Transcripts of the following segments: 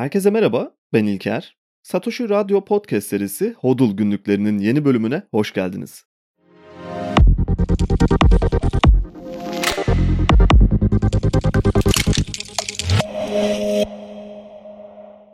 Herkese merhaba, ben İlker. Satoshi Radyo Podcast serisi Hodl günlüklerinin yeni bölümüne hoş geldiniz.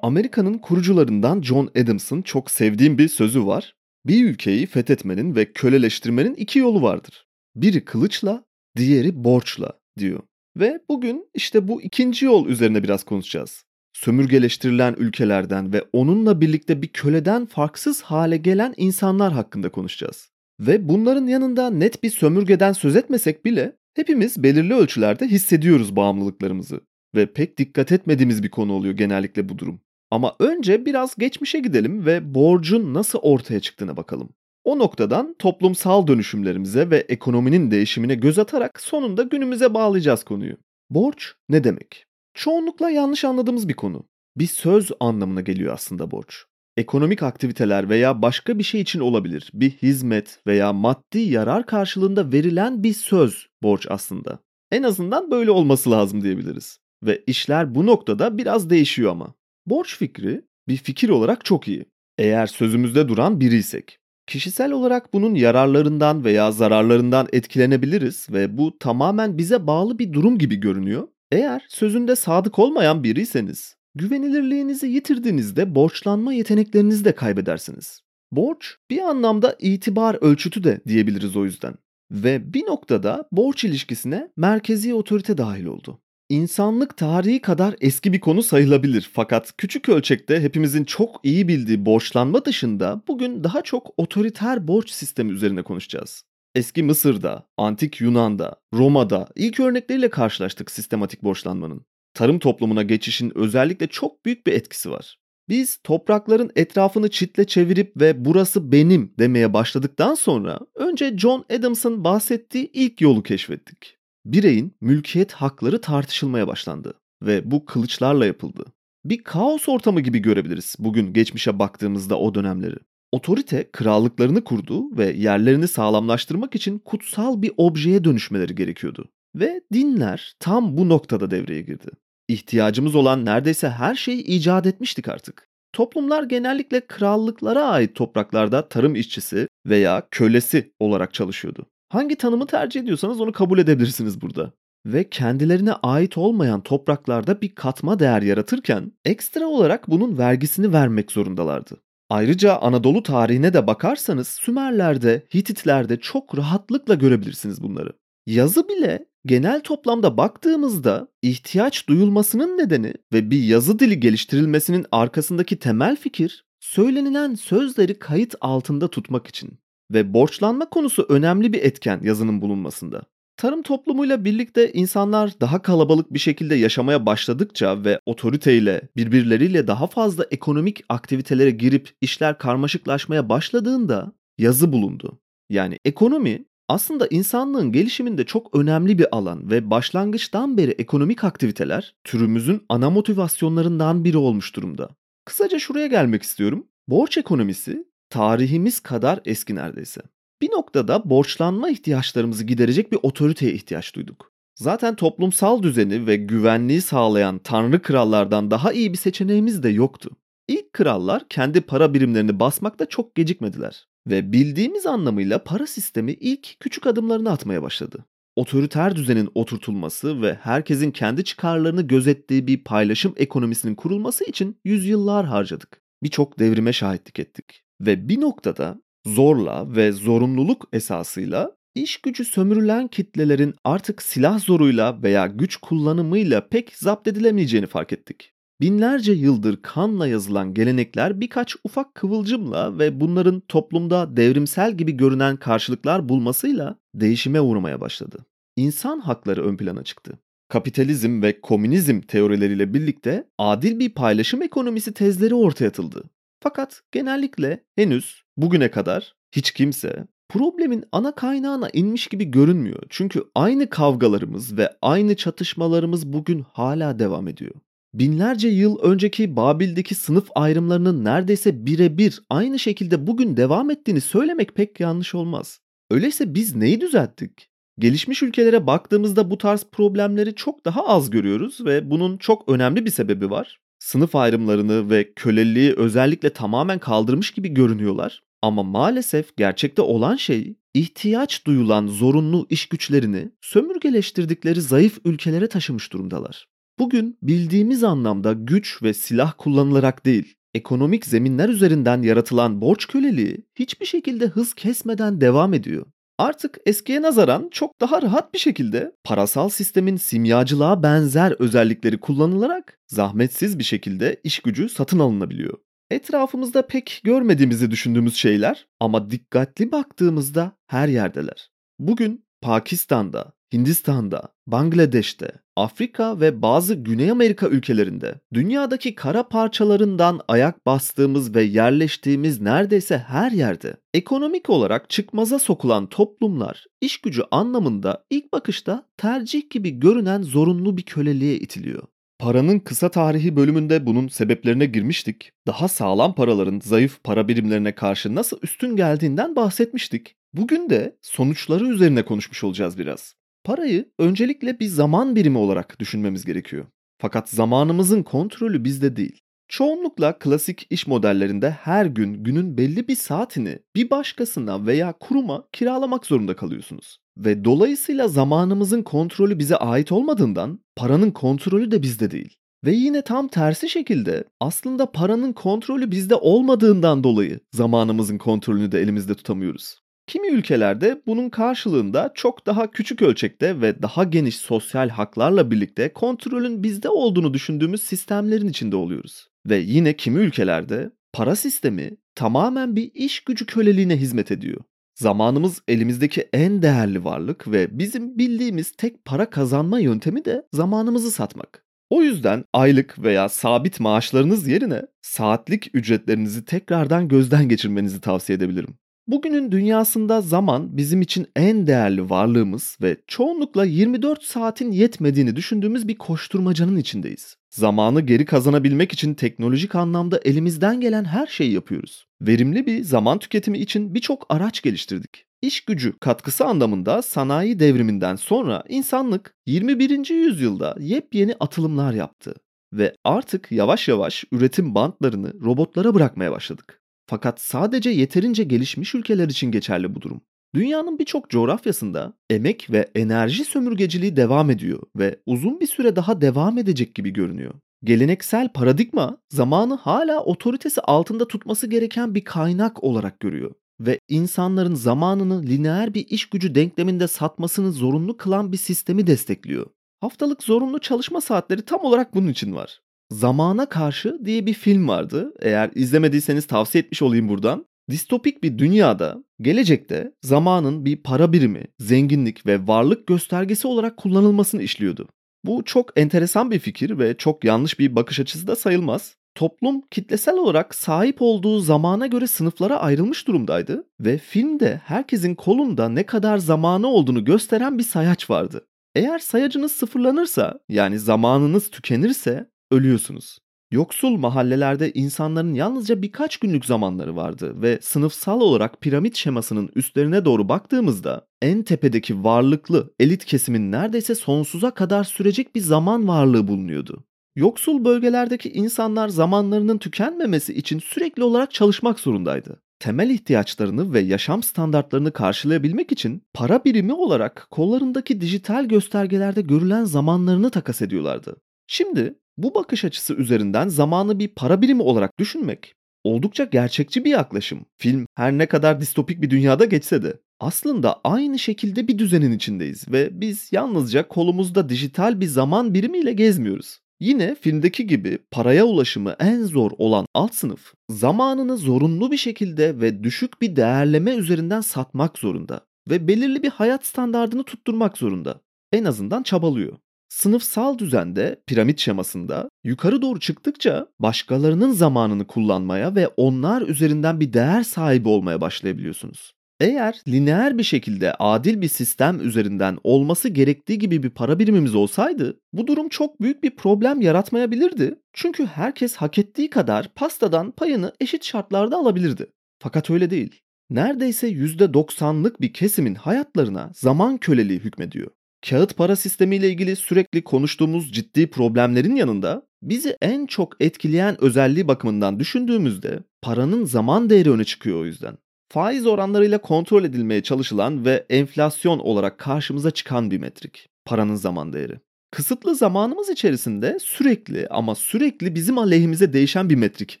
Amerika'nın kurucularından John Adams'ın çok sevdiğim bir sözü var. Bir ülkeyi fethetmenin ve köleleştirmenin iki yolu vardır. Biri kılıçla, diğeri borçla diyor. Ve bugün işte bu ikinci yol üzerine biraz konuşacağız. Sömürgeleştirilen ülkelerden ve onunla birlikte bir köleden farksız hale gelen insanlar hakkında konuşacağız. Ve bunların yanında net bir sömürgeden söz etmesek bile hepimiz belirli ölçülerde hissediyoruz bağımlılıklarımızı. Ve pek dikkat etmediğimiz bir konu oluyor genellikle bu durum. Ama önce biraz geçmişe gidelim ve borcun nasıl ortaya çıktığına bakalım. O noktadan toplumsal dönüşümlerimize ve ekonominin değişimine göz atarak sonunda günümüze bağlayacağız konuyu. Borç ne demek? Çoğunlukla yanlış anladığımız bir konu. Bir söz anlamına geliyor aslında borç. Ekonomik aktiviteler veya başka bir şey için olabilir. Bir hizmet veya maddi yarar karşılığında verilen bir söz borç aslında. En azından böyle olması lazım diyebiliriz. Ve işler bu noktada biraz değişiyor ama. Borç fikri bir fikir olarak çok iyi. Eğer sözümüzde duran biriysek. Kişisel olarak bunun yararlarından veya zararlarından etkilenebiliriz ve bu tamamen bize bağlı bir durum gibi görünüyor. Eğer sözünde sadık olmayan biriyseniz, güvenilirliğinizi yitirdiğinizde borçlanma yeteneklerinizi de kaybedersiniz. Borç bir anlamda itibar ölçütü de diyebiliriz o yüzden. Ve bir noktada borç ilişkisine merkezi otorite dahil oldu. İnsanlık tarihi kadar eski bir konu sayılabilir fakat küçük ölçekte hepimizin çok iyi bildiği borçlanma dışında bugün daha çok otoriter borç sistemi üzerine konuşacağız. Eski Mısır'da, Antik Yunan'da, Roma'da ilk örnekleriyle karşılaştık sistematik borçlanmanın. Tarım toplumuna geçişin özellikle çok büyük bir etkisi var. Biz toprakların etrafını çitle çevirip ve burası benim demeye başladıktan sonra önce John Adams'ın bahsettiği ilk yolu keşfettik. Bireyin mülkiyet hakları tartışılmaya başlandı ve bu kılıçlarla yapıldı. Bir kaos ortamı gibi görebiliriz bugün geçmişe baktığımızda o dönemleri. Otorite krallıklarını kurdu ve yerlerini sağlamlaştırmak için kutsal bir objeye dönüşmeleri gerekiyordu. Ve dinler tam bu noktada devreye girdi. İhtiyacımız olan neredeyse her şeyi icat etmiştik artık. Toplumlar genellikle krallıklara ait topraklarda tarım işçisi veya kölesi olarak çalışıyordu. Hangi tanımı tercih ediyorsanız onu kabul edebilirsiniz burada. Ve kendilerine ait olmayan topraklarda bir katma değer yaratırken ekstra olarak bunun vergisini vermek zorundalardı. Ayrıca Anadolu tarihine de bakarsanız Sümerler'de, Hititler'de çok rahatlıkla görebilirsiniz bunları. Yazı bile genel toplamda baktığımızda ihtiyaç duyulmasının nedeni ve bir yazı dili geliştirilmesinin arkasındaki temel fikir söylenilen sözleri kayıt altında tutmak için. Ve borçlanma konusu önemli bir etken yazının bulunmasında. Tarım toplumuyla birlikte insanlar daha kalabalık bir şekilde yaşamaya başladıkça ve otoriteyle, birbirleriyle daha fazla ekonomik aktivitelere girip işler karmaşıklaşmaya başladığında yazı bulundu. Yani ekonomi aslında insanlığın gelişiminde çok önemli bir alan ve başlangıçtan beri ekonomik aktiviteler türümüzün ana motivasyonlarından biri olmuş durumda. Kısaca şuraya gelmek istiyorum. Borç ekonomisi tarihimiz kadar eski neredeyse. Bir noktada borçlanma ihtiyaçlarımızı giderecek bir otoriteye ihtiyaç duyduk. Zaten toplumsal düzeni ve güvenliği sağlayan tanrı krallardan daha iyi bir seçeneğimiz de yoktu. İlk krallar kendi para birimlerini basmakta çok gecikmediler ve bildiğimiz anlamıyla para sistemi ilk küçük adımlarını atmaya başladı. Otoriter düzenin oturtulması ve herkesin kendi çıkarlarını gözettiği bir paylaşım ekonomisinin kurulması için yüzyıllar harcadık. Birçok devrime şahitlik ettik. Ve bir noktada zorla ve zorunluluk esasıyla iş gücü sömürülen kitlelerin artık silah zoruyla veya güç kullanımıyla pek zapt edilemeyeceğini fark ettik. Binlerce yıldır kanla yazılan gelenekler birkaç ufak kıvılcımla ve bunların toplumda devrimsel gibi görünen karşılıklar bulmasıyla değişime uğramaya başladı. İnsan hakları ön plana çıktı. Kapitalizm ve komünizm teorileriyle birlikte adil bir paylaşım ekonomisi tezleri ortaya atıldı. Fakat genellikle henüz bugüne kadar hiç kimse problemin ana kaynağına inmiş gibi görünmüyor. Çünkü aynı kavgalarımız ve aynı çatışmalarımız bugün hala devam ediyor. Binlerce yıl önceki Babil'deki sınıf ayrımlarının neredeyse birebir aynı şekilde bugün devam ettiğini söylemek pek yanlış olmaz. Öyleyse biz neyi düzelttik? Gelişmiş ülkelere baktığımızda bu tarz problemleri çok daha az görüyoruz ve bunun çok önemli bir sebebi var. Sınıf ayrımlarını ve köleliği özellikle tamamen kaldırmış gibi görünüyorlar. Ama maalesef gerçekte olan şey ihtiyaç duyulan zorunlu iş güçlerini sömürgeleştirdikleri zayıf ülkelere taşımış durumdalar. Bugün bildiğimiz anlamda güç ve silah kullanılarak değil, ekonomik zeminler üzerinden yaratılan borç köleliği hiçbir şekilde hız kesmeden devam ediyor. Artık eskiye nazaran çok daha rahat bir şekilde parasal sistemin simyacılığa benzer özellikleri kullanılarak zahmetsiz bir şekilde iş gücü satın alınabiliyor. Etrafımızda pek görmediğimizi düşündüğümüz şeyler ama dikkatli baktığımızda her yerdeler. Bugün Pakistan'da, Hindistan'da, Bangladeş'te, Afrika ve bazı Güney Amerika ülkelerinde dünyadaki kara parçalarından ayak bastığımız ve yerleştiğimiz neredeyse her yerde ekonomik olarak çıkmaza sokulan toplumlar iş gücü anlamında ilk bakışta tercih gibi görünen zorunlu bir köleliğe itiliyor. Paranın kısa tarihi bölümünde bunun sebeplerine girmiştik. Daha sağlam paraların zayıf para birimlerine karşı nasıl üstün geldiğinden bahsetmiştik. Bugün de sonuçları üzerine konuşmuş olacağız biraz. Parayı öncelikle bir zaman birimi olarak düşünmemiz gerekiyor. Fakat zamanımızın kontrolü bizde değil. Çoğunlukla klasik iş modellerinde her gün günün belli bir saatini bir başkasına veya kuruma kiralamak zorunda kalıyorsunuz. Ve dolayısıyla zamanımızın kontrolü bize ait olmadığından paranın kontrolü de bizde değil. Ve yine tam tersi şekilde aslında paranın kontrolü bizde olmadığından dolayı zamanımızın kontrolünü de elimizde tutamıyoruz. Kimi ülkelerde bunun karşılığında çok daha küçük ölçekte ve daha geniş sosyal haklarla birlikte kontrolün bizde olduğunu düşündüğümüz sistemlerin içinde oluyoruz. Ve yine kimi ülkelerde para sistemi tamamen bir iş gücü köleliğine hizmet ediyor. Zamanımız elimizdeki en değerli varlık ve bizim bildiğimiz tek para kazanma yöntemi de zamanımızı satmak. O yüzden aylık veya sabit maaşlarınız yerine saatlik ücretlerinizi tekrardan gözden geçirmenizi tavsiye edebilirim. Bugünün dünyasında zaman bizim için en değerli varlığımız ve çoğunlukla 24 saatin yetmediğini düşündüğümüz bir koşturmacanın içindeyiz. Zamanı geri kazanabilmek için teknolojik anlamda elimizden gelen her şeyi yapıyoruz. Verimli bir zaman tüketimi için birçok araç geliştirdik. İş gücü katkısı anlamında sanayi devriminden sonra insanlık 21. yüzyılda yepyeni atılımlar yaptı ve artık yavaş yavaş üretim bantlarını robotlara bırakmaya başladık. Fakat sadece yeterince gelişmiş ülkeler için geçerli bu durum. Dünyanın birçok coğrafyasında emek ve enerji sömürgeciliği devam ediyor ve uzun bir süre daha devam edecek gibi görünüyor. Geleneksel paradigma zamanı hala otoritesi altında tutması gereken bir kaynak olarak görüyor ve insanların zamanını lineer bir iş gücü denkleminde satmasını zorunlu kılan bir sistemi destekliyor. Haftalık zorunlu çalışma saatleri tam olarak bunun için var. Zamana Karşı diye bir film vardı. Eğer izlemediyseniz tavsiye etmiş olayım buradan. Distopik bir dünyada gelecekte zamanın bir para birimi, zenginlik ve varlık göstergesi olarak kullanılmasını işliyordu. Bu çok enteresan bir fikir ve çok yanlış bir bakış açısı da sayılmaz. Toplum kitlesel olarak sahip olduğu zamana göre sınıflara ayrılmış durumdaydı ve filmde herkesin kolunda ne kadar zamanı olduğunu gösteren bir sayaç vardı. Eğer sayacınız sıfırlanırsa yani zamanınız tükenirse ölüyorsunuz. Yoksul mahallelerde insanların yalnızca birkaç günlük zamanları vardı ve sınıfsal olarak piramit şemasının üstlerine doğru baktığımızda en tepedeki varlıklı elit kesimin neredeyse sonsuza kadar sürecek bir zaman varlığı bulunuyordu. Yoksul bölgelerdeki insanlar zamanlarının tükenmemesi için sürekli olarak çalışmak zorundaydı. Temel ihtiyaçlarını ve yaşam standartlarını karşılayabilmek için para birimi olarak kollarındaki dijital göstergelerde görülen zamanlarını takas ediyorlardı. Şimdi bu bakış açısı üzerinden zamanı bir para birimi olarak düşünmek oldukça gerçekçi bir yaklaşım. Film her ne kadar distopik bir dünyada geçse de aslında aynı şekilde bir düzenin içindeyiz ve biz yalnızca kolumuzda dijital bir zaman birimiyle gezmiyoruz. Yine filmdeki gibi paraya ulaşımı en zor olan alt sınıf zamanını zorunlu bir şekilde ve düşük bir değerleme üzerinden satmak zorunda ve belirli bir hayat standardını tutturmak zorunda. En azından çabalıyor. Sınıfsal düzende, piramit şemasında yukarı doğru çıktıkça başkalarının zamanını kullanmaya ve onlar üzerinden bir değer sahibi olmaya başlayabiliyorsunuz. Eğer lineer bir şekilde adil bir sistem üzerinden olması gerektiği gibi bir para birimimiz olsaydı bu durum çok büyük bir problem yaratmayabilirdi. Çünkü herkes hak ettiği kadar pastadan payını eşit şartlarda alabilirdi. Fakat öyle değil. Neredeyse %90'lık bir kesimin hayatlarına zaman köleliği hükmediyor kağıt para sistemiyle ilgili sürekli konuştuğumuz ciddi problemlerin yanında Bizi en çok etkileyen özelliği bakımından düşündüğümüzde paranın zaman değeri öne çıkıyor o yüzden. Faiz oranlarıyla kontrol edilmeye çalışılan ve enflasyon olarak karşımıza çıkan bir metrik. Paranın zaman değeri. Kısıtlı zamanımız içerisinde sürekli ama sürekli bizim aleyhimize değişen bir metrik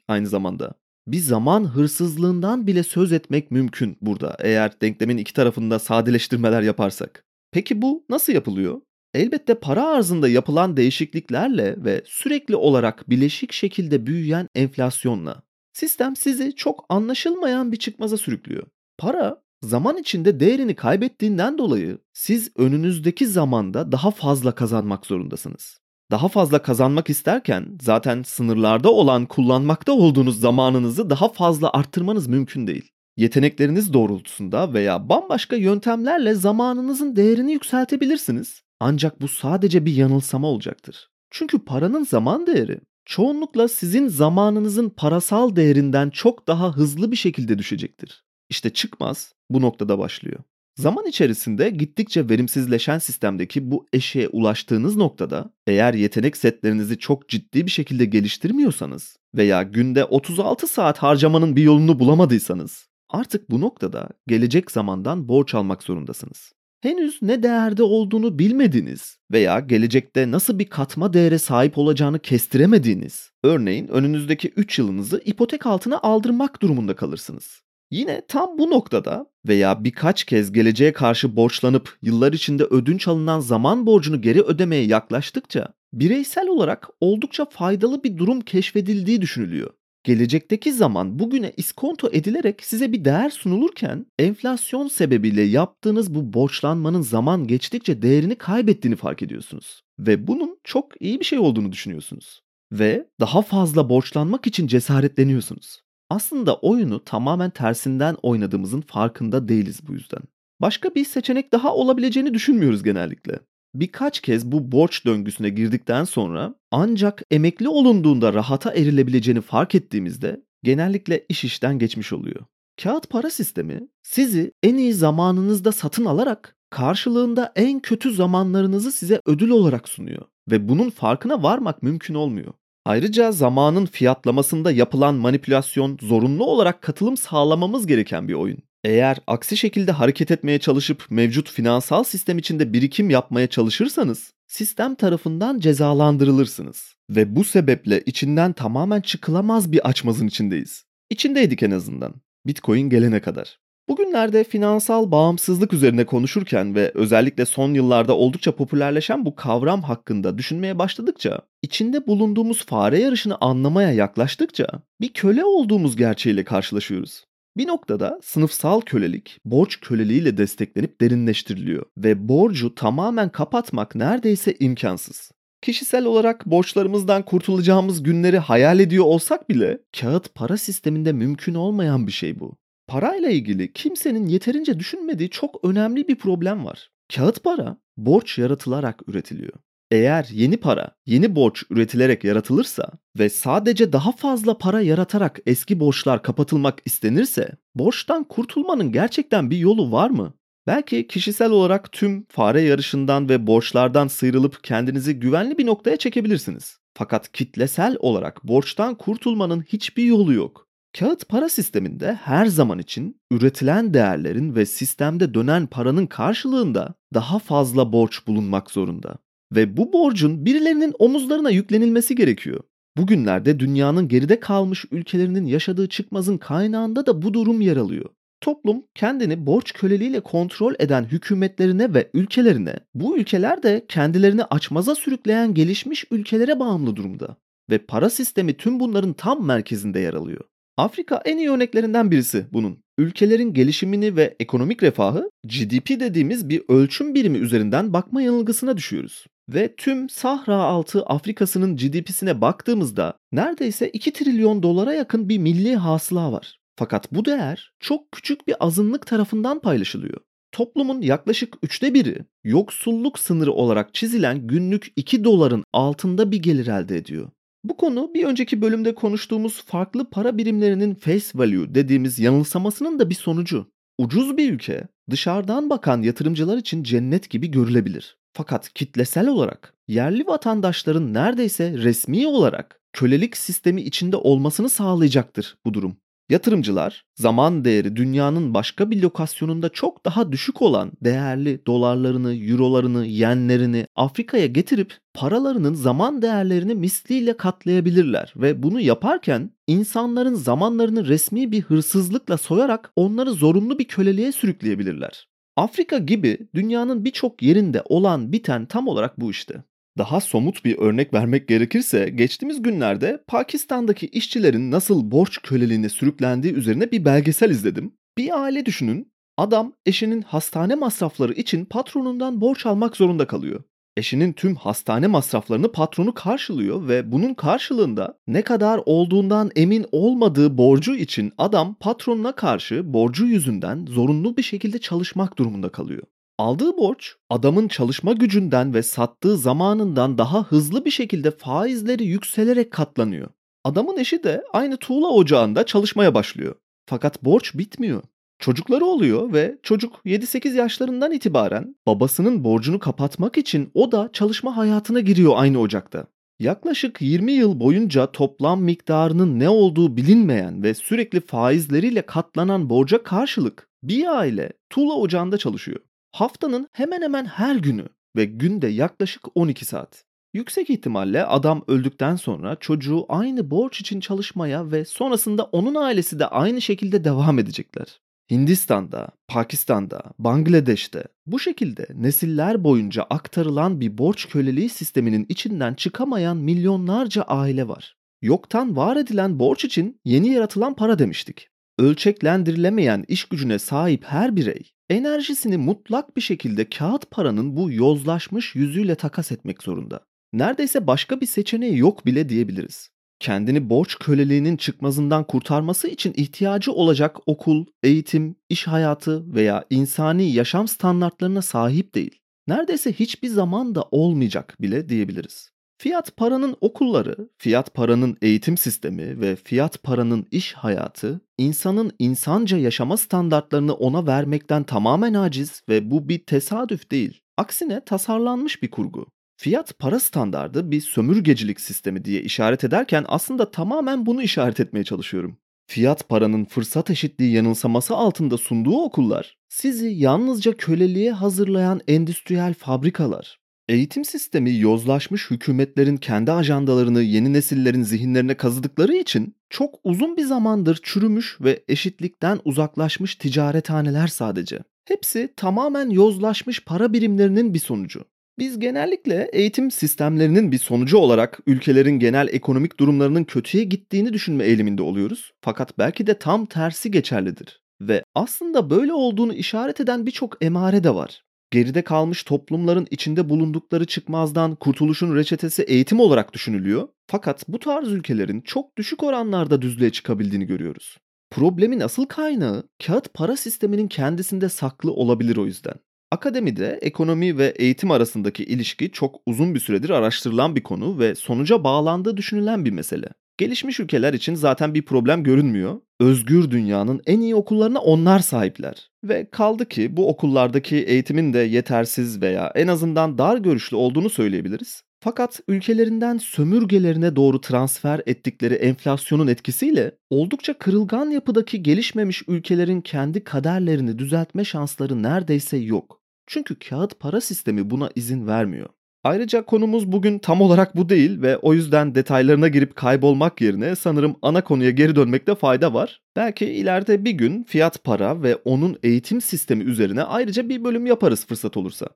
aynı zamanda. Bir zaman hırsızlığından bile söz etmek mümkün burada eğer denklemin iki tarafında sadeleştirmeler yaparsak. Peki bu nasıl yapılıyor? Elbette para arzında yapılan değişikliklerle ve sürekli olarak bileşik şekilde büyüyen enflasyonla. Sistem sizi çok anlaşılmayan bir çıkmaza sürüklüyor. Para zaman içinde değerini kaybettiğinden dolayı siz önünüzdeki zamanda daha fazla kazanmak zorundasınız. Daha fazla kazanmak isterken zaten sınırlarda olan kullanmakta olduğunuz zamanınızı daha fazla arttırmanız mümkün değil. Yetenekleriniz doğrultusunda veya bambaşka yöntemlerle zamanınızın değerini yükseltebilirsiniz. Ancak bu sadece bir yanılsama olacaktır. Çünkü paranın zaman değeri çoğunlukla sizin zamanınızın parasal değerinden çok daha hızlı bir şekilde düşecektir. İşte çıkmaz bu noktada başlıyor. Zaman içerisinde gittikçe verimsizleşen sistemdeki bu eşeğe ulaştığınız noktada eğer yetenek setlerinizi çok ciddi bir şekilde geliştirmiyorsanız veya günde 36 saat harcamanın bir yolunu bulamadıysanız artık bu noktada gelecek zamandan borç almak zorundasınız. Henüz ne değerde olduğunu bilmediğiniz veya gelecekte nasıl bir katma değere sahip olacağını kestiremediğiniz, örneğin önünüzdeki 3 yılınızı ipotek altına aldırmak durumunda kalırsınız. Yine tam bu noktada veya birkaç kez geleceğe karşı borçlanıp yıllar içinde ödünç alınan zaman borcunu geri ödemeye yaklaştıkça bireysel olarak oldukça faydalı bir durum keşfedildiği düşünülüyor. Gelecekteki zaman bugüne iskonto edilerek size bir değer sunulurken enflasyon sebebiyle yaptığınız bu borçlanmanın zaman geçtikçe değerini kaybettiğini fark ediyorsunuz. Ve bunun çok iyi bir şey olduğunu düşünüyorsunuz. Ve daha fazla borçlanmak için cesaretleniyorsunuz. Aslında oyunu tamamen tersinden oynadığımızın farkında değiliz bu yüzden. Başka bir seçenek daha olabileceğini düşünmüyoruz genellikle. Birkaç kez bu borç döngüsüne girdikten sonra ancak emekli olunduğunda rahata erilebileceğini fark ettiğimizde genellikle iş işten geçmiş oluyor. Kağıt para sistemi sizi en iyi zamanınızda satın alarak karşılığında en kötü zamanlarınızı size ödül olarak sunuyor ve bunun farkına varmak mümkün olmuyor. Ayrıca zamanın fiyatlamasında yapılan manipülasyon zorunlu olarak katılım sağlamamız gereken bir oyun. Eğer aksi şekilde hareket etmeye çalışıp mevcut finansal sistem içinde birikim yapmaya çalışırsanız sistem tarafından cezalandırılırsınız. Ve bu sebeple içinden tamamen çıkılamaz bir açmazın içindeyiz. İçindeydik en azından. Bitcoin gelene kadar. Bugünlerde finansal bağımsızlık üzerine konuşurken ve özellikle son yıllarda oldukça popülerleşen bu kavram hakkında düşünmeye başladıkça, içinde bulunduğumuz fare yarışını anlamaya yaklaştıkça bir köle olduğumuz gerçeğiyle karşılaşıyoruz. Bir noktada sınıfsal kölelik borç köleliğiyle desteklenip derinleştiriliyor ve borcu tamamen kapatmak neredeyse imkansız. Kişisel olarak borçlarımızdan kurtulacağımız günleri hayal ediyor olsak bile kağıt para sisteminde mümkün olmayan bir şey bu. Parayla ilgili kimsenin yeterince düşünmediği çok önemli bir problem var. Kağıt para borç yaratılarak üretiliyor. Eğer yeni para, yeni borç üretilerek yaratılırsa ve sadece daha fazla para yaratarak eski borçlar kapatılmak istenirse, borçtan kurtulmanın gerçekten bir yolu var mı? Belki kişisel olarak tüm fare yarışından ve borçlardan sıyrılıp kendinizi güvenli bir noktaya çekebilirsiniz. Fakat kitlesel olarak borçtan kurtulmanın hiçbir yolu yok. Kağıt para sisteminde her zaman için üretilen değerlerin ve sistemde dönen paranın karşılığında daha fazla borç bulunmak zorunda. Ve bu borcun birilerinin omuzlarına yüklenilmesi gerekiyor. Bugünlerde dünyanın geride kalmış ülkelerinin yaşadığı çıkmazın kaynağında da bu durum yer alıyor. Toplum kendini borç köleliğiyle kontrol eden hükümetlerine ve ülkelerine, bu ülkeler de kendilerini açmaza sürükleyen gelişmiş ülkelere bağımlı durumda. Ve para sistemi tüm bunların tam merkezinde yer alıyor. Afrika en iyi örneklerinden birisi bunun. Ülkelerin gelişimini ve ekonomik refahı GDP dediğimiz bir ölçüm birimi üzerinden bakma yanılgısına düşüyoruz. Ve tüm Sahra altı Afrika'sının GDP'sine baktığımızda neredeyse 2 trilyon dolara yakın bir milli hasıla var. Fakat bu değer çok küçük bir azınlık tarafından paylaşılıyor. Toplumun yaklaşık üçte biri yoksulluk sınırı olarak çizilen günlük 2 doların altında bir gelir elde ediyor. Bu konu bir önceki bölümde konuştuğumuz farklı para birimlerinin face value dediğimiz yanılsamasının da bir sonucu. Ucuz bir ülke dışarıdan bakan yatırımcılar için cennet gibi görülebilir. Fakat kitlesel olarak yerli vatandaşların neredeyse resmi olarak kölelik sistemi içinde olmasını sağlayacaktır bu durum. Yatırımcılar zaman değeri dünyanın başka bir lokasyonunda çok daha düşük olan değerli dolarlarını, eurolarını, yenlerini Afrika'ya getirip paralarının zaman değerlerini misliyle katlayabilirler ve bunu yaparken insanların zamanlarını resmi bir hırsızlıkla soyarak onları zorunlu bir köleliğe sürükleyebilirler. Afrika gibi dünyanın birçok yerinde olan biten tam olarak bu işte. Daha somut bir örnek vermek gerekirse geçtiğimiz günlerde Pakistan'daki işçilerin nasıl borç köleliğine sürüklendiği üzerine bir belgesel izledim. Bir aile düşünün. Adam eşinin hastane masrafları için patronundan borç almak zorunda kalıyor. Eşinin tüm hastane masraflarını patronu karşılıyor ve bunun karşılığında ne kadar olduğundan emin olmadığı borcu için adam patronuna karşı borcu yüzünden zorunlu bir şekilde çalışmak durumunda kalıyor. Aldığı borç adamın çalışma gücünden ve sattığı zamanından daha hızlı bir şekilde faizleri yükselerek katlanıyor. Adamın eşi de aynı tuğla ocağında çalışmaya başlıyor. Fakat borç bitmiyor. Çocukları oluyor ve çocuk 7-8 yaşlarından itibaren babasının borcunu kapatmak için o da çalışma hayatına giriyor aynı ocakta. Yaklaşık 20 yıl boyunca toplam miktarının ne olduğu bilinmeyen ve sürekli faizleriyle katlanan borca karşılık bir aile tuğla ocağında çalışıyor. Haftanın hemen hemen her günü ve günde yaklaşık 12 saat. Yüksek ihtimalle adam öldükten sonra çocuğu aynı borç için çalışmaya ve sonrasında onun ailesi de aynı şekilde devam edecekler. Hindistan'da, Pakistan'da, Bangladeş'te bu şekilde nesiller boyunca aktarılan bir borç köleliği sisteminin içinden çıkamayan milyonlarca aile var. Yoktan var edilen borç için yeni yaratılan para demiştik. Ölçeklendirilemeyen iş gücüne sahip her birey enerjisini mutlak bir şekilde kağıt paranın bu yozlaşmış yüzüyle takas etmek zorunda. Neredeyse başka bir seçeneği yok bile diyebiliriz. Kendini borç köleliğinin çıkmazından kurtarması için ihtiyacı olacak okul, eğitim, iş hayatı veya insani yaşam standartlarına sahip değil. Neredeyse hiçbir zaman da olmayacak bile diyebiliriz. Fiyat paranın okulları, fiyat paranın eğitim sistemi ve fiyat paranın iş hayatı insanın insanca yaşama standartlarını ona vermekten tamamen aciz ve bu bir tesadüf değil. Aksine tasarlanmış bir kurgu. Fiyat para standardı bir sömürgecilik sistemi diye işaret ederken aslında tamamen bunu işaret etmeye çalışıyorum. Fiyat paranın fırsat eşitliği yanılsaması altında sunduğu okullar sizi yalnızca köleliğe hazırlayan endüstriyel fabrikalar. Eğitim sistemi yozlaşmış hükümetlerin kendi ajandalarını yeni nesillerin zihinlerine kazıdıkları için çok uzun bir zamandır çürümüş ve eşitlikten uzaklaşmış ticarethaneler sadece. Hepsi tamamen yozlaşmış para birimlerinin bir sonucu. Biz genellikle eğitim sistemlerinin bir sonucu olarak ülkelerin genel ekonomik durumlarının kötüye gittiğini düşünme eğiliminde oluyoruz. Fakat belki de tam tersi geçerlidir. Ve aslında böyle olduğunu işaret eden birçok emare de var. Geride kalmış toplumların içinde bulundukları çıkmazdan kurtuluşun reçetesi eğitim olarak düşünülüyor. Fakat bu tarz ülkelerin çok düşük oranlarda düzlüğe çıkabildiğini görüyoruz. Problemin asıl kaynağı kağıt para sisteminin kendisinde saklı olabilir o yüzden. Akademide ekonomi ve eğitim arasındaki ilişki çok uzun bir süredir araştırılan bir konu ve sonuca bağlandığı düşünülen bir mesele. Gelişmiş ülkeler için zaten bir problem görünmüyor. Özgür dünyanın en iyi okullarına onlar sahipler. Ve kaldı ki bu okullardaki eğitimin de yetersiz veya en azından dar görüşlü olduğunu söyleyebiliriz. Fakat ülkelerinden sömürgelerine doğru transfer ettikleri enflasyonun etkisiyle oldukça kırılgan yapıdaki gelişmemiş ülkelerin kendi kaderlerini düzeltme şansları neredeyse yok. Çünkü kağıt para sistemi buna izin vermiyor. Ayrıca konumuz bugün tam olarak bu değil ve o yüzden detaylarına girip kaybolmak yerine sanırım ana konuya geri dönmekte fayda var. Belki ileride bir gün fiyat para ve onun eğitim sistemi üzerine ayrıca bir bölüm yaparız fırsat olursa.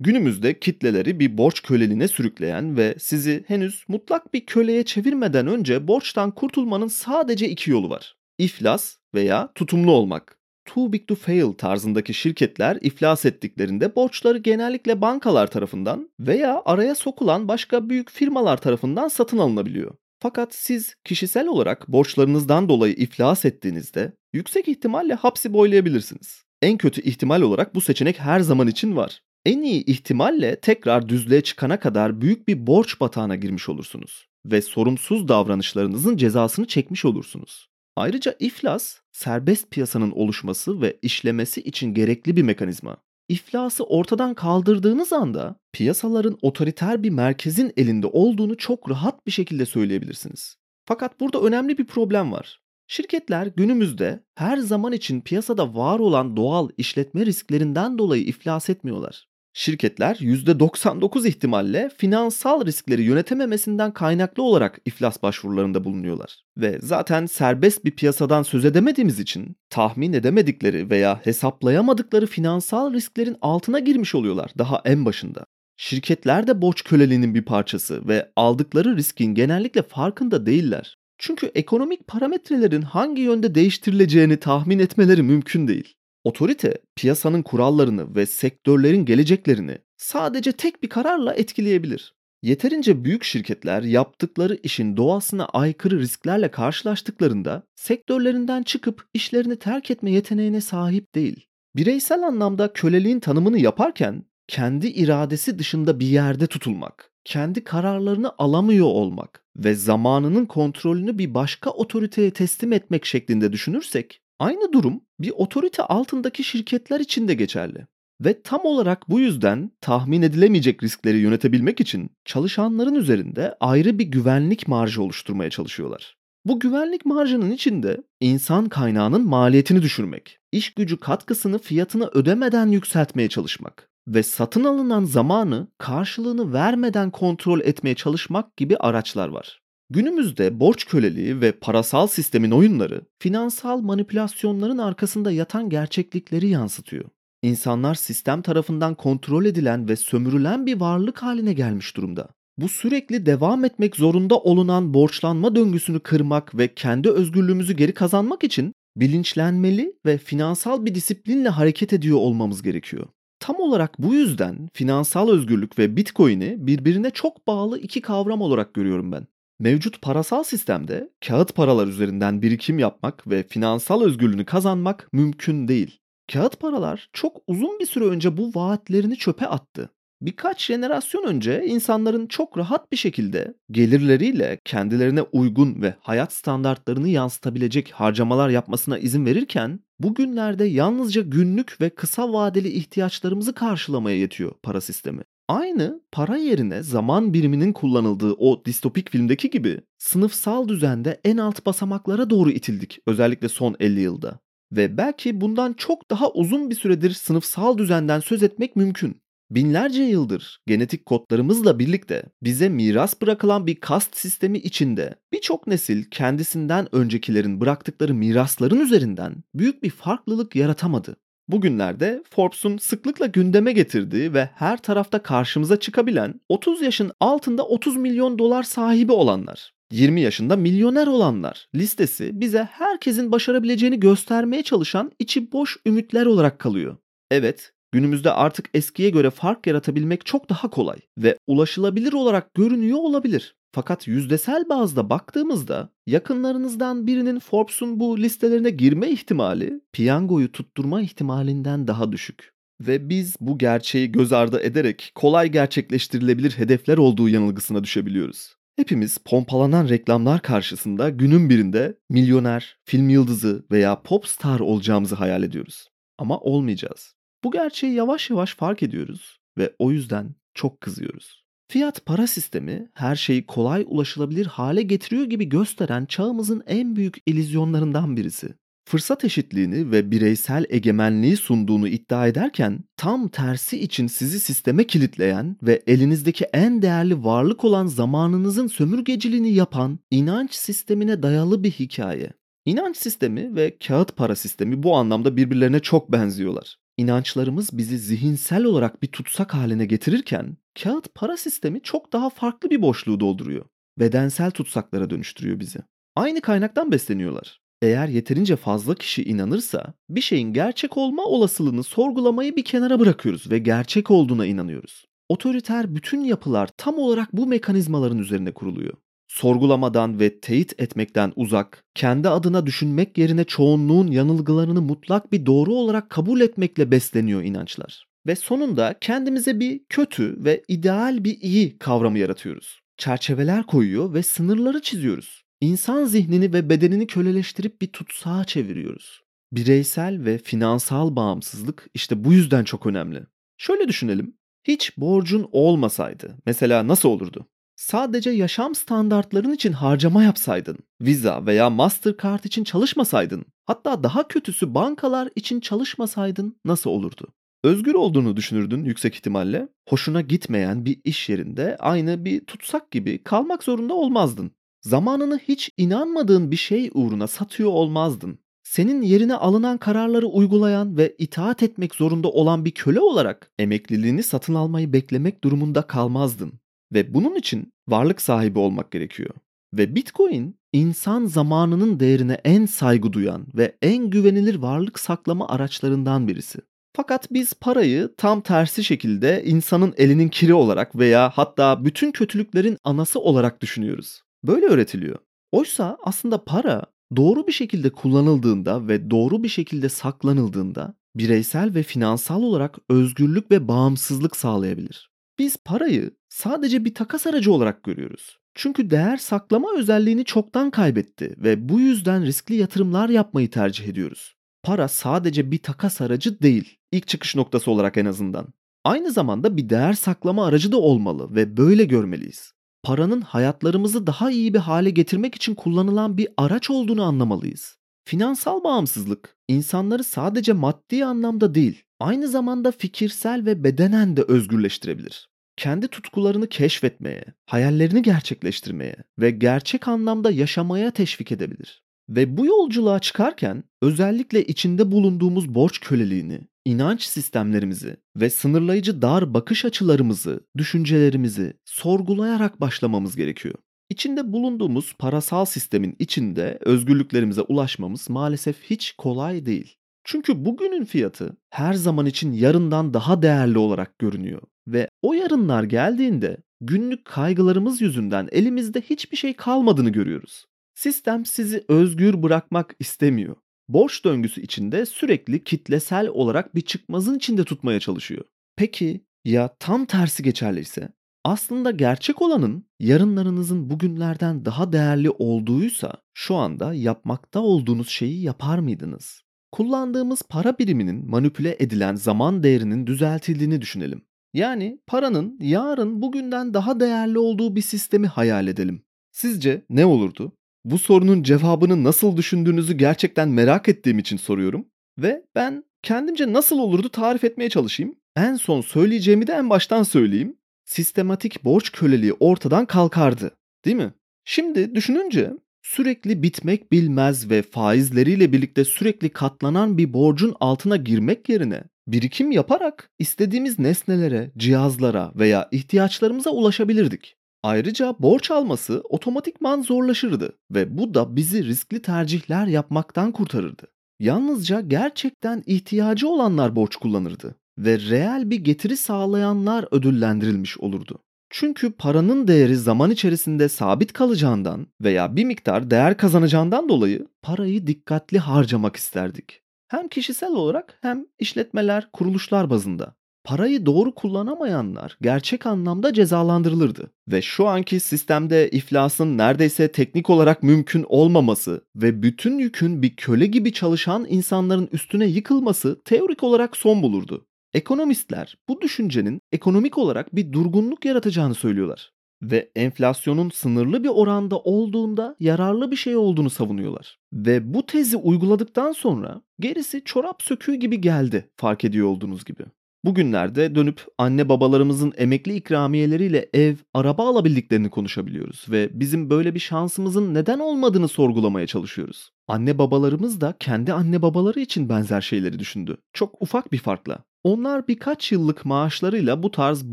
Günümüzde kitleleri bir borç köleliğine sürükleyen ve sizi henüz mutlak bir köleye çevirmeden önce borçtan kurtulmanın sadece iki yolu var. İflas veya tutumlu olmak. Too big to fail tarzındaki şirketler iflas ettiklerinde borçları genellikle bankalar tarafından veya araya sokulan başka büyük firmalar tarafından satın alınabiliyor. Fakat siz kişisel olarak borçlarınızdan dolayı iflas ettiğinizde yüksek ihtimalle hapsi boylayabilirsiniz. En kötü ihtimal olarak bu seçenek her zaman için var. En iyi ihtimalle tekrar düzlüğe çıkana kadar büyük bir borç batağına girmiş olursunuz ve sorumsuz davranışlarınızın cezasını çekmiş olursunuz. Ayrıca iflas, serbest piyasanın oluşması ve işlemesi için gerekli bir mekanizma. iflası ortadan kaldırdığınız anda piyasaların otoriter bir merkezin elinde olduğunu çok rahat bir şekilde söyleyebilirsiniz. Fakat burada önemli bir problem var. Şirketler günümüzde her zaman için piyasada var olan doğal işletme risklerinden dolayı iflas etmiyorlar. Şirketler %99 ihtimalle finansal riskleri yönetememesinden kaynaklı olarak iflas başvurularında bulunuyorlar. Ve zaten serbest bir piyasadan söz edemediğimiz için tahmin edemedikleri veya hesaplayamadıkları finansal risklerin altına girmiş oluyorlar daha en başında. Şirketler de borç köleliğinin bir parçası ve aldıkları riskin genellikle farkında değiller. Çünkü ekonomik parametrelerin hangi yönde değiştirileceğini tahmin etmeleri mümkün değil. Otorite piyasanın kurallarını ve sektörlerin geleceklerini sadece tek bir kararla etkileyebilir. Yeterince büyük şirketler yaptıkları işin doğasına aykırı risklerle karşılaştıklarında sektörlerinden çıkıp işlerini terk etme yeteneğine sahip değil. Bireysel anlamda köleliğin tanımını yaparken kendi iradesi dışında bir yerde tutulmak, kendi kararlarını alamıyor olmak ve zamanının kontrolünü bir başka otoriteye teslim etmek şeklinde düşünürsek Aynı durum bir otorite altındaki şirketler için de geçerli. Ve tam olarak bu yüzden tahmin edilemeyecek riskleri yönetebilmek için çalışanların üzerinde ayrı bir güvenlik marjı oluşturmaya çalışıyorlar. Bu güvenlik marjının içinde insan kaynağının maliyetini düşürmek, iş gücü katkısını fiyatını ödemeden yükseltmeye çalışmak ve satın alınan zamanı karşılığını vermeden kontrol etmeye çalışmak gibi araçlar var. Günümüzde borç köleliği ve parasal sistemin oyunları finansal manipülasyonların arkasında yatan gerçeklikleri yansıtıyor. İnsanlar sistem tarafından kontrol edilen ve sömürülen bir varlık haline gelmiş durumda. Bu sürekli devam etmek zorunda olunan borçlanma döngüsünü kırmak ve kendi özgürlüğümüzü geri kazanmak için bilinçlenmeli ve finansal bir disiplinle hareket ediyor olmamız gerekiyor. Tam olarak bu yüzden finansal özgürlük ve Bitcoin'i birbirine çok bağlı iki kavram olarak görüyorum ben. Mevcut parasal sistemde kağıt paralar üzerinden birikim yapmak ve finansal özgürlüğünü kazanmak mümkün değil. Kağıt paralar çok uzun bir süre önce bu vaatlerini çöpe attı. Birkaç jenerasyon önce insanların çok rahat bir şekilde gelirleriyle kendilerine uygun ve hayat standartlarını yansıtabilecek harcamalar yapmasına izin verirken bugünlerde yalnızca günlük ve kısa vadeli ihtiyaçlarımızı karşılamaya yetiyor para sistemi. Aynı para yerine zaman biriminin kullanıldığı o distopik filmdeki gibi sınıfsal düzende en alt basamaklara doğru itildik özellikle son 50 yılda. Ve belki bundan çok daha uzun bir süredir sınıfsal düzenden söz etmek mümkün. Binlerce yıldır genetik kodlarımızla birlikte bize miras bırakılan bir kast sistemi içinde birçok nesil kendisinden öncekilerin bıraktıkları mirasların üzerinden büyük bir farklılık yaratamadı. Bugünlerde Forbes'un sıklıkla gündeme getirdiği ve her tarafta karşımıza çıkabilen 30 yaşın altında 30 milyon dolar sahibi olanlar, 20 yaşında milyoner olanlar listesi bize herkesin başarabileceğini göstermeye çalışan içi boş ümitler olarak kalıyor. Evet, günümüzde artık eskiye göre fark yaratabilmek çok daha kolay ve ulaşılabilir olarak görünüyor olabilir. Fakat yüzdesel bazda baktığımızda yakınlarınızdan birinin Forbes'un bu listelerine girme ihtimali piyangoyu tutturma ihtimalinden daha düşük. Ve biz bu gerçeği göz ardı ederek kolay gerçekleştirilebilir hedefler olduğu yanılgısına düşebiliyoruz. Hepimiz pompalanan reklamlar karşısında günün birinde milyoner, film yıldızı veya pop star olacağımızı hayal ediyoruz. Ama olmayacağız. Bu gerçeği yavaş yavaş fark ediyoruz ve o yüzden çok kızıyoruz. Fiyat para sistemi her şeyi kolay ulaşılabilir hale getiriyor gibi gösteren çağımızın en büyük ilizyonlarından birisi. Fırsat eşitliğini ve bireysel egemenliği sunduğunu iddia ederken tam tersi için sizi sisteme kilitleyen ve elinizdeki en değerli varlık olan zamanınızın sömürgeciliğini yapan inanç sistemine dayalı bir hikaye. İnanç sistemi ve kağıt para sistemi bu anlamda birbirlerine çok benziyorlar. İnançlarımız bizi zihinsel olarak bir tutsak haline getirirken kağıt para sistemi çok daha farklı bir boşluğu dolduruyor. Bedensel tutsaklara dönüştürüyor bizi. Aynı kaynaktan besleniyorlar. Eğer yeterince fazla kişi inanırsa bir şeyin gerçek olma olasılığını sorgulamayı bir kenara bırakıyoruz ve gerçek olduğuna inanıyoruz. Otoriter bütün yapılar tam olarak bu mekanizmaların üzerine kuruluyor sorgulamadan ve teyit etmekten uzak, kendi adına düşünmek yerine çoğunluğun yanılgılarını mutlak bir doğru olarak kabul etmekle besleniyor inançlar. Ve sonunda kendimize bir kötü ve ideal bir iyi kavramı yaratıyoruz. Çerçeveler koyuyor ve sınırları çiziyoruz. İnsan zihnini ve bedenini köleleştirip bir tutsağa çeviriyoruz. Bireysel ve finansal bağımsızlık işte bu yüzden çok önemli. Şöyle düşünelim. Hiç borcun olmasaydı mesela nasıl olurdu? Sadece yaşam standartların için harcama yapsaydın, Visa veya Mastercard için çalışmasaydın, hatta daha kötüsü bankalar için çalışmasaydın nasıl olurdu? Özgür olduğunu düşünürdün yüksek ihtimalle. Hoşuna gitmeyen bir iş yerinde aynı bir tutsak gibi kalmak zorunda olmazdın. Zamanını hiç inanmadığın bir şey uğruna satıyor olmazdın. Senin yerine alınan kararları uygulayan ve itaat etmek zorunda olan bir köle olarak emekliliğini satın almayı beklemek durumunda kalmazdın. Ve bunun için varlık sahibi olmak gerekiyor. Ve Bitcoin insan zamanının değerine en saygı duyan ve en güvenilir varlık saklama araçlarından birisi. Fakat biz parayı tam tersi şekilde insanın elinin kiri olarak veya hatta bütün kötülüklerin anası olarak düşünüyoruz. Böyle öğretiliyor. Oysa aslında para doğru bir şekilde kullanıldığında ve doğru bir şekilde saklanıldığında bireysel ve finansal olarak özgürlük ve bağımsızlık sağlayabilir. Biz parayı sadece bir takas aracı olarak görüyoruz. Çünkü değer saklama özelliğini çoktan kaybetti ve bu yüzden riskli yatırımlar yapmayı tercih ediyoruz. Para sadece bir takas aracı değil, ilk çıkış noktası olarak en azından. Aynı zamanda bir değer saklama aracı da olmalı ve böyle görmeliyiz. Paranın hayatlarımızı daha iyi bir hale getirmek için kullanılan bir araç olduğunu anlamalıyız. Finansal bağımsızlık insanları sadece maddi anlamda değil, aynı zamanda fikirsel ve bedenen de özgürleştirebilir. Kendi tutkularını keşfetmeye, hayallerini gerçekleştirmeye ve gerçek anlamda yaşamaya teşvik edebilir. Ve bu yolculuğa çıkarken özellikle içinde bulunduğumuz borç köleliğini, inanç sistemlerimizi ve sınırlayıcı dar bakış açılarımızı, düşüncelerimizi sorgulayarak başlamamız gerekiyor. İçinde bulunduğumuz parasal sistemin içinde özgürlüklerimize ulaşmamız maalesef hiç kolay değil. Çünkü bugünün fiyatı her zaman için yarından daha değerli olarak görünüyor ve o yarınlar geldiğinde günlük kaygılarımız yüzünden elimizde hiçbir şey kalmadığını görüyoruz. Sistem sizi özgür bırakmak istemiyor. Borç döngüsü içinde sürekli kitlesel olarak bir çıkmazın içinde tutmaya çalışıyor. Peki ya tam tersi geçerliyse? Aslında gerçek olanın yarınlarınızın bugünlerden daha değerli olduğuysa şu anda yapmakta olduğunuz şeyi yapar mıydınız? Kullandığımız para biriminin manipüle edilen zaman değerinin düzeltildiğini düşünelim. Yani paranın yarın bugünden daha değerli olduğu bir sistemi hayal edelim. Sizce ne olurdu? Bu sorunun cevabını nasıl düşündüğünüzü gerçekten merak ettiğim için soruyorum ve ben kendimce nasıl olurdu tarif etmeye çalışayım. En son söyleyeceğimi de en baştan söyleyeyim. Sistematik borç köleliği ortadan kalkardı, değil mi? Şimdi düşününce sürekli bitmek bilmez ve faizleriyle birlikte sürekli katlanan bir borcun altına girmek yerine birikim yaparak istediğimiz nesnelere, cihazlara veya ihtiyaçlarımıza ulaşabilirdik. Ayrıca borç alması otomatikman zorlaşırdı ve bu da bizi riskli tercihler yapmaktan kurtarırdı. Yalnızca gerçekten ihtiyacı olanlar borç kullanırdı ve reel bir getiri sağlayanlar ödüllendirilmiş olurdu. Çünkü paranın değeri zaman içerisinde sabit kalacağından veya bir miktar değer kazanacağından dolayı parayı dikkatli harcamak isterdik. Hem kişisel olarak hem işletmeler, kuruluşlar bazında. Parayı doğru kullanamayanlar gerçek anlamda cezalandırılırdı ve şu anki sistemde iflasın neredeyse teknik olarak mümkün olmaması ve bütün yükün bir köle gibi çalışan insanların üstüne yıkılması teorik olarak son bulurdu. Ekonomistler bu düşüncenin ekonomik olarak bir durgunluk yaratacağını söylüyorlar ve enflasyonun sınırlı bir oranda olduğunda yararlı bir şey olduğunu savunuyorlar. Ve bu tezi uyguladıktan sonra gerisi çorap söküğü gibi geldi fark ediyor olduğunuz gibi. Bugünlerde dönüp anne babalarımızın emekli ikramiyeleriyle ev, araba alabildiklerini konuşabiliyoruz ve bizim böyle bir şansımızın neden olmadığını sorgulamaya çalışıyoruz. Anne babalarımız da kendi anne babaları için benzer şeyleri düşündü. Çok ufak bir farkla. Onlar birkaç yıllık maaşlarıyla bu tarz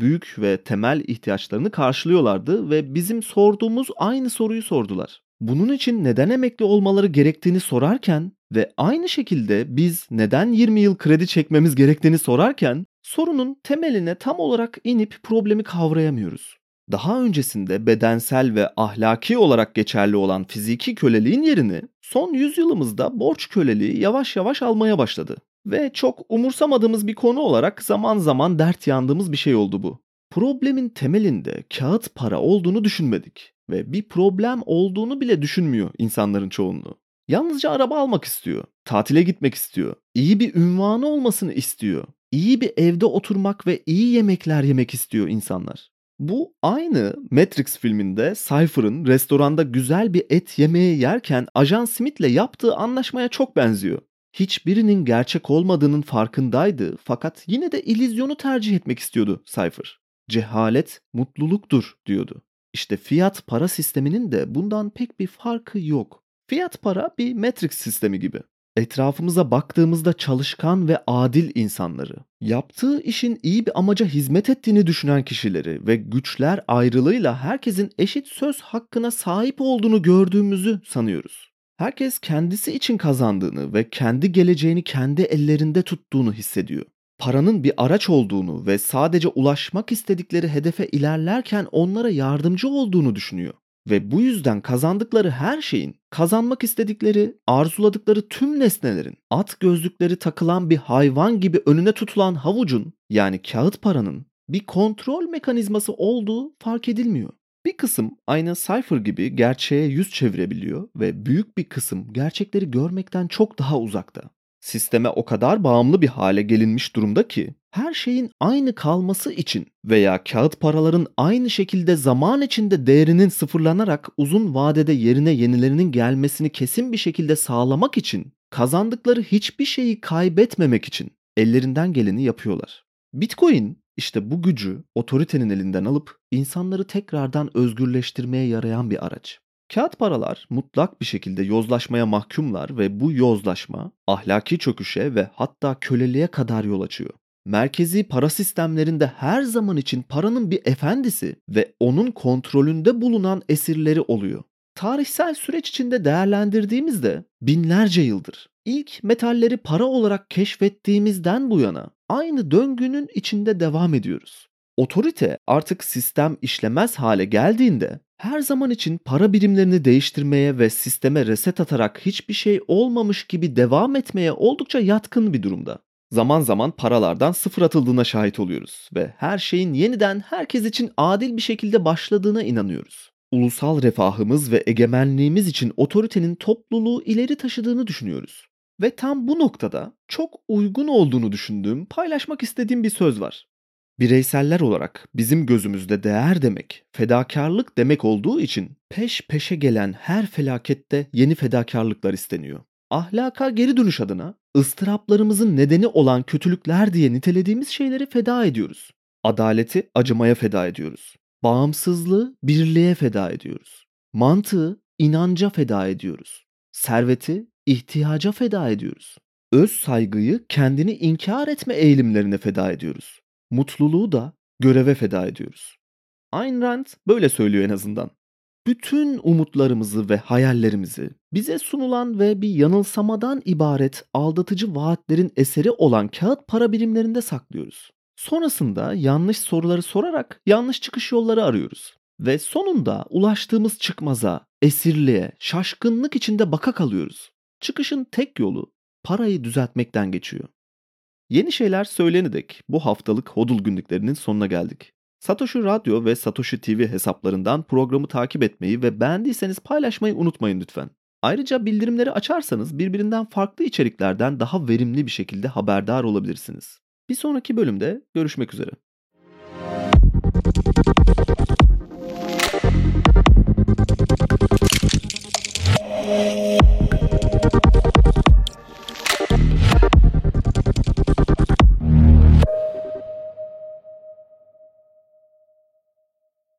büyük ve temel ihtiyaçlarını karşılıyorlardı ve bizim sorduğumuz aynı soruyu sordular. Bunun için neden emekli olmaları gerektiğini sorarken ve aynı şekilde biz neden 20 yıl kredi çekmemiz gerektiğini sorarken sorunun temeline tam olarak inip problemi kavrayamıyoruz. Daha öncesinde bedensel ve ahlaki olarak geçerli olan fiziki köleliğin yerini son yüzyılımızda borç köleliği yavaş yavaş almaya başladı. Ve çok umursamadığımız bir konu olarak zaman zaman dert yandığımız bir şey oldu bu. Problemin temelinde kağıt para olduğunu düşünmedik ve bir problem olduğunu bile düşünmüyor insanların çoğunluğu. Yalnızca araba almak istiyor tatile gitmek istiyor. İyi bir ünvanı olmasını istiyor. İyi bir evde oturmak ve iyi yemekler yemek istiyor insanlar. Bu aynı Matrix filminde Cypher'ın restoranda güzel bir et yemeği yerken Ajan Smith'le yaptığı anlaşmaya çok benziyor. Hiçbirinin gerçek olmadığının farkındaydı fakat yine de ilizyonu tercih etmek istiyordu Cypher. Cehalet mutluluktur diyordu. İşte fiyat para sisteminin de bundan pek bir farkı yok. Fiyat para bir Matrix sistemi gibi. Etrafımıza baktığımızda çalışkan ve adil insanları, yaptığı işin iyi bir amaca hizmet ettiğini düşünen kişileri ve güçler ayrılığıyla herkesin eşit söz hakkına sahip olduğunu gördüğümüzü sanıyoruz. Herkes kendisi için kazandığını ve kendi geleceğini kendi ellerinde tuttuğunu hissediyor. Paranın bir araç olduğunu ve sadece ulaşmak istedikleri hedefe ilerlerken onlara yardımcı olduğunu düşünüyor ve bu yüzden kazandıkları her şeyin, kazanmak istedikleri, arzuladıkları tüm nesnelerin, at gözlükleri takılan bir hayvan gibi önüne tutulan havucun yani kağıt paranın bir kontrol mekanizması olduğu fark edilmiyor. Bir kısım aynı Cypher gibi gerçeğe yüz çevirebiliyor ve büyük bir kısım gerçekleri görmekten çok daha uzakta. Sisteme o kadar bağımlı bir hale gelinmiş durumda ki her şeyin aynı kalması için veya kağıt paraların aynı şekilde zaman içinde değerinin sıfırlanarak uzun vadede yerine yenilerinin gelmesini kesin bir şekilde sağlamak için kazandıkları hiçbir şeyi kaybetmemek için ellerinden geleni yapıyorlar. Bitcoin işte bu gücü otoritenin elinden alıp insanları tekrardan özgürleştirmeye yarayan bir araç. Kağıt paralar mutlak bir şekilde yozlaşmaya mahkumlar ve bu yozlaşma ahlaki çöküşe ve hatta köleliğe kadar yol açıyor. Merkezi para sistemlerinde her zaman için paranın bir efendisi ve onun kontrolünde bulunan esirleri oluyor. Tarihsel süreç içinde değerlendirdiğimizde binlerce yıldır ilk metalleri para olarak keşfettiğimizden bu yana aynı döngünün içinde devam ediyoruz. Otorite artık sistem işlemez hale geldiğinde her zaman için para birimlerini değiştirmeye ve sisteme reset atarak hiçbir şey olmamış gibi devam etmeye oldukça yatkın bir durumda. Zaman zaman paralardan sıfır atıldığına şahit oluyoruz ve her şeyin yeniden herkes için adil bir şekilde başladığına inanıyoruz. Ulusal refahımız ve egemenliğimiz için otoritenin topluluğu ileri taşıdığını düşünüyoruz. Ve tam bu noktada çok uygun olduğunu düşündüğüm, paylaşmak istediğim bir söz var. Bireyseller olarak bizim gözümüzde değer demek, fedakarlık demek olduğu için peş peşe gelen her felakette yeni fedakarlıklar isteniyor. Ahlaka geri dönüş adına ıstıraplarımızın nedeni olan kötülükler diye nitelediğimiz şeyleri feda ediyoruz. Adaleti acımaya feda ediyoruz. Bağımsızlığı birliğe feda ediyoruz. Mantığı inanca feda ediyoruz. Serveti ihtiyaca feda ediyoruz. Öz saygıyı kendini inkar etme eğilimlerine feda ediyoruz. Mutluluğu da göreve feda ediyoruz. Ayn Rand böyle söylüyor en azından. Bütün umutlarımızı ve hayallerimizi bize sunulan ve bir yanılsamadan ibaret aldatıcı vaatlerin eseri olan kağıt para birimlerinde saklıyoruz. Sonrasında yanlış soruları sorarak yanlış çıkış yolları arıyoruz. Ve sonunda ulaştığımız çıkmaza, esirliğe, şaşkınlık içinde baka kalıyoruz. Çıkışın tek yolu parayı düzeltmekten geçiyor. Yeni şeyler söyleni dek bu haftalık Hodul günlüklerinin sonuna geldik. Satoshi Radyo ve Satoshi TV hesaplarından programı takip etmeyi ve beğendiyseniz paylaşmayı unutmayın lütfen. Ayrıca bildirimleri açarsanız birbirinden farklı içeriklerden daha verimli bir şekilde haberdar olabilirsiniz. Bir sonraki bölümde görüşmek üzere.